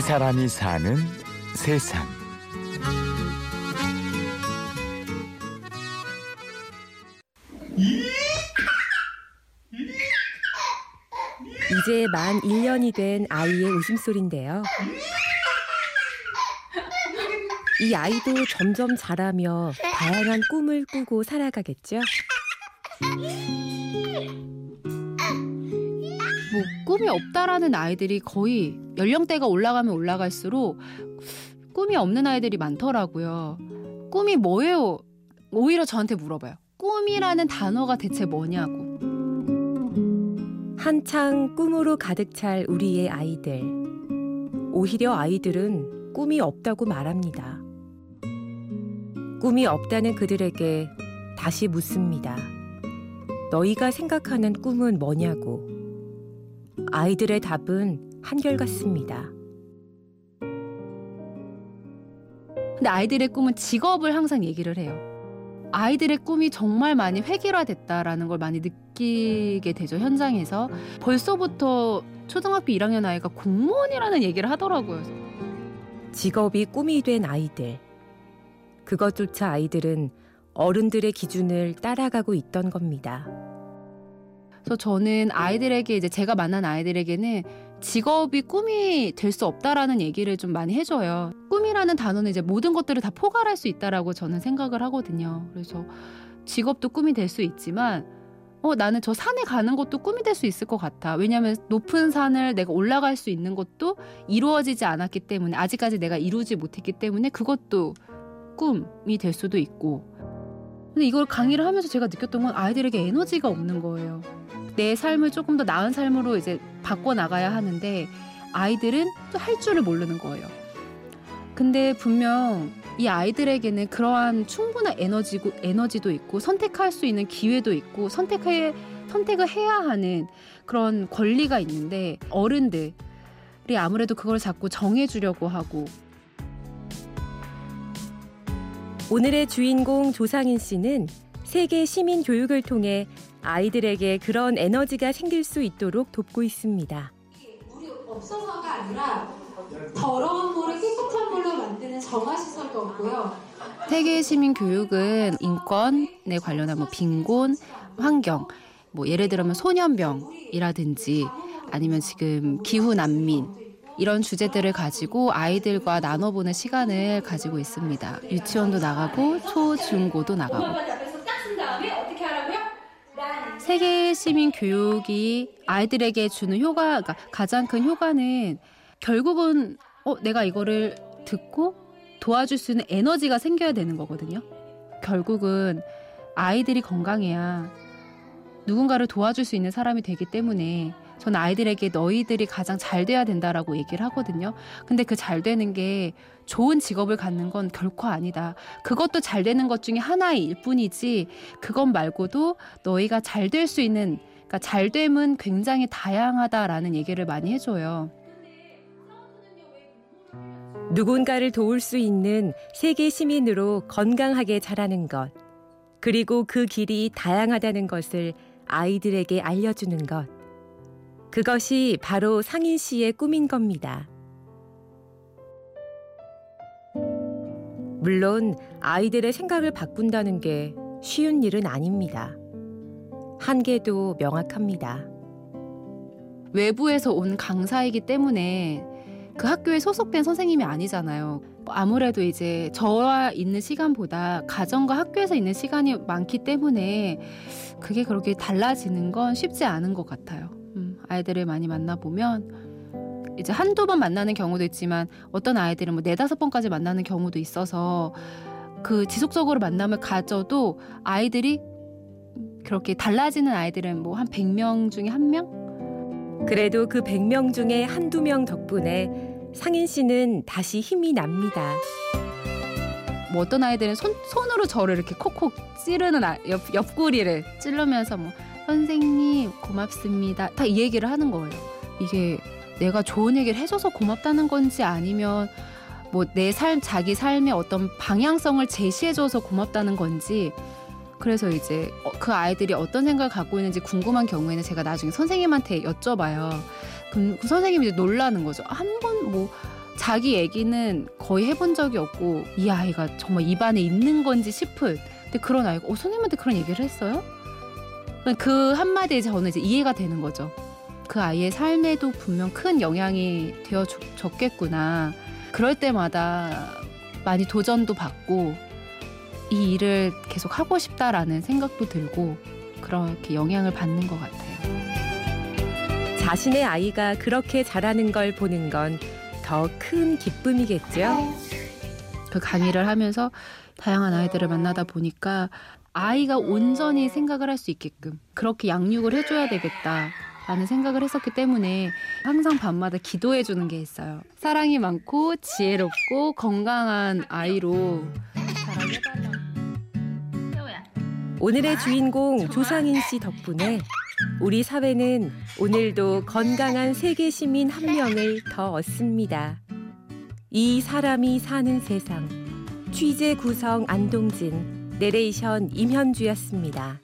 이 사람이 사는 세상. 이제 만 1년이 된 아이의 웃음소리인데요. 이 아이도 점점 자라며 다양한 꿈을 꾸고 살아가겠죠. 꿈이 없다라는 아이들이 거의 연령대가 올라가면 올라갈수록 꿈이 없는 아이들이 많더라고요. 꿈이 뭐예요? 오히려 저한테 물어봐요. 꿈이라는 단어가 대체 뭐냐고. 한창 꿈으로 가득 찰 우리의 아이들. 오히려 아이들은 꿈이 없다고 말합니다. 꿈이 없다는 그들에게 다시 묻습니다. 너희가 생각하는 꿈은 뭐냐고. 아이들의 답은 한결같습니다. 근데 아이들의 꿈은 직업을 항상 얘기를 해요. 아이들의 꿈이 정말 많이 획일화됐다라는 걸 많이 느끼게 되죠 현장에서 벌써부터 초등학교 1학년 아이가 공무원이라는 얘기를 하더라고요. 직업이 꿈이 된 아이들. 그것조차 아이들은 어른들의 기준을 따라가고 있던 겁니다. 그래서 저는 아이들에게 이제 제가 만난 아이들에게는 직업이 꿈이 될 수 없다라는 얘기를 좀 많이 해줘요. 꿈이라는 단어는 이제 모든 것들을 다 포괄할 수 있다라고 저는 생각을 하거든요. 그래서 직업도 꿈이 될 수 있지만 어, 나는 저 산에 가는 것도 꿈이 될 수 있을 것 같아. 왜냐하면 높은 산을 내가 올라갈 수 있는 것도 이루어지지 않았기 때문에 아직까지 내가 이루지 못했기 때문에 그것도 꿈이 될 수도 있고. 근데 이걸 강의를 하면서 제가 느꼈던 건 아이들에게 에너지가 없는 거예요. 내 삶을 조금 더 나은 삶으로 이제 바꿔 나가야 하는데 아이들은 또 할 줄을 모르는 거예요. 근데 분명 이 아이들에게는 그러한 충분한 에너지고 에너지도 있고 선택할 수 있는 기회도 있고 선택해 선택을 해야 하는 그런 권리가 있는데 어른들이 아무래도 그걸 자꾸 정해 주려고 하고 오늘의 주인공 조상인 씨는 세계 시민 교육을 통해 아이들에게 그런 에너지가 생길 수 있도록 돕고 있습니다. 물이 없어서가 아니라 더러운 물을 깨끗한 물로 만드는 정화 시설도 없고요. 세계 시민 교육은 인권에 관련한 뭐 빈곤, 환경, 뭐 예를 들면 소년병이라든지 아니면 지금 기후 난민 이런 주제들을 가지고 아이들과 나눠보는 시간을 가지고 있습니다. 유치원도 나가고 초, 중, 고도 나가고. 세계 시민 교육이 아이들에게 주는 효과, 그러니까 가장 큰 효과는 결국은 어, 내가 이거를 듣고 도와줄 수 있는 에너지가 생겨야 되는 거거든요. 결국은 아이들이 건강해야 누군가를 도와줄 수 있는 사람이 되기 때문에 전 아이들에게 너희들이 가장 잘 돼야 된다라고 얘기를 하거든요. 근데 그 잘 되는 게 좋은 직업을 갖는 건 결코 아니다. 그것도 잘 되는 것 중에 하나일 뿐이지 그것 말고도 너희가 잘 될 수 있는 그러니까 잘됨은 굉장히 다양하다라는 얘기를 많이 해줘요. 누군가를 도울 수 있는 세계 시민으로 건강하게 자라는 것, 그리고 그 길이 다양하다는 것을 아이들에게 알려주는 것. 그것이 바로 상인 씨의 꿈인 겁니다. 물론 아이들의 생각을 바꾼다는 게 쉬운 일은 아닙니다. 한계도 명확합니다. 외부에서 온 강사이기 때문에 그 학교에 소속된 선생님이 아니잖아요. 아무래도 이제 저와 있는 시간보다 가정과 학교에서 있는 시간이 많기 때문에 그게 그렇게 달라지는 건 쉽지 않은 것 같아요. 음, 아이들을 많이 만나보면 이제 한두 번 만나는 경우도 있지만 어떤 아이들은 뭐 네다섯 번까지 만나는 경우도 있어서 그 지속적으로 만남을 가져도 아이들이 그렇게 달라지는 아이들은 뭐 한 100명 중에 한 명? 그래도 그 100명 중에 한두 명 덕분에 상인 씨는 다시 힘이 납니다. 뭐 어떤 아이들은 손, 손으로 저를 이렇게 콕콕 찌르는 아, 옆, 옆구리를 찌르면서 뭐 선생님 고맙습니다. 다 이 얘기를 하는 거예요. 이게 내가 좋은 얘기를 해줘서 고맙다는 건지 아니면 뭐 내 삶, 자기 삶의 어떤 방향성을 제시해줘서 고맙다는 건지 그래서 이제 어, 그 아이들이 어떤 생각을 갖고 있는지 궁금한 경우에는 제가 나중에 선생님한테 여쭤봐요. 그럼 그 선생님이 이제 놀라는 거죠. 한 번 뭐 자기 얘기는 거의 해본 적이 없고 이 아이가 정말 입안에 있는 건지 싶은 근데 그런 아이가 어 선생님한테 그런 얘기를 했어요? 그 한마디에 저는 이제 이해가 되는 거죠. 그 아이의 삶에도 분명 큰 영향이 되어 줬- 줬겠구나. 그럴 때마다 많이 도전도 받고 이 일을 계속 하고 싶다라는 생각도 들고 그렇게 영향을 받는 것 같아요. 자신의 아이가 그렇게 자라는 걸 보는 건 더 큰 기쁨이겠죠. 그 강의를 하면서 다양한 아이들을 만나다 보니까 아이가 온전히 생각을 할 수 있게끔 그렇게 양육을 해줘야 되겠다 라는 생각을 했었기 때문에 항상 밤마다 기도해 주는 게 있어요. 사랑이 많고 지혜롭고 건강한 아이로 오늘의 주인공 조상인 씨 덕분에 우리 사회는 오늘도 건강한 세계 시민 한 명을 더 얻습니다. 이 사람이 사는 세상 취재 구성 안동진 내레이션 임현주였습니다.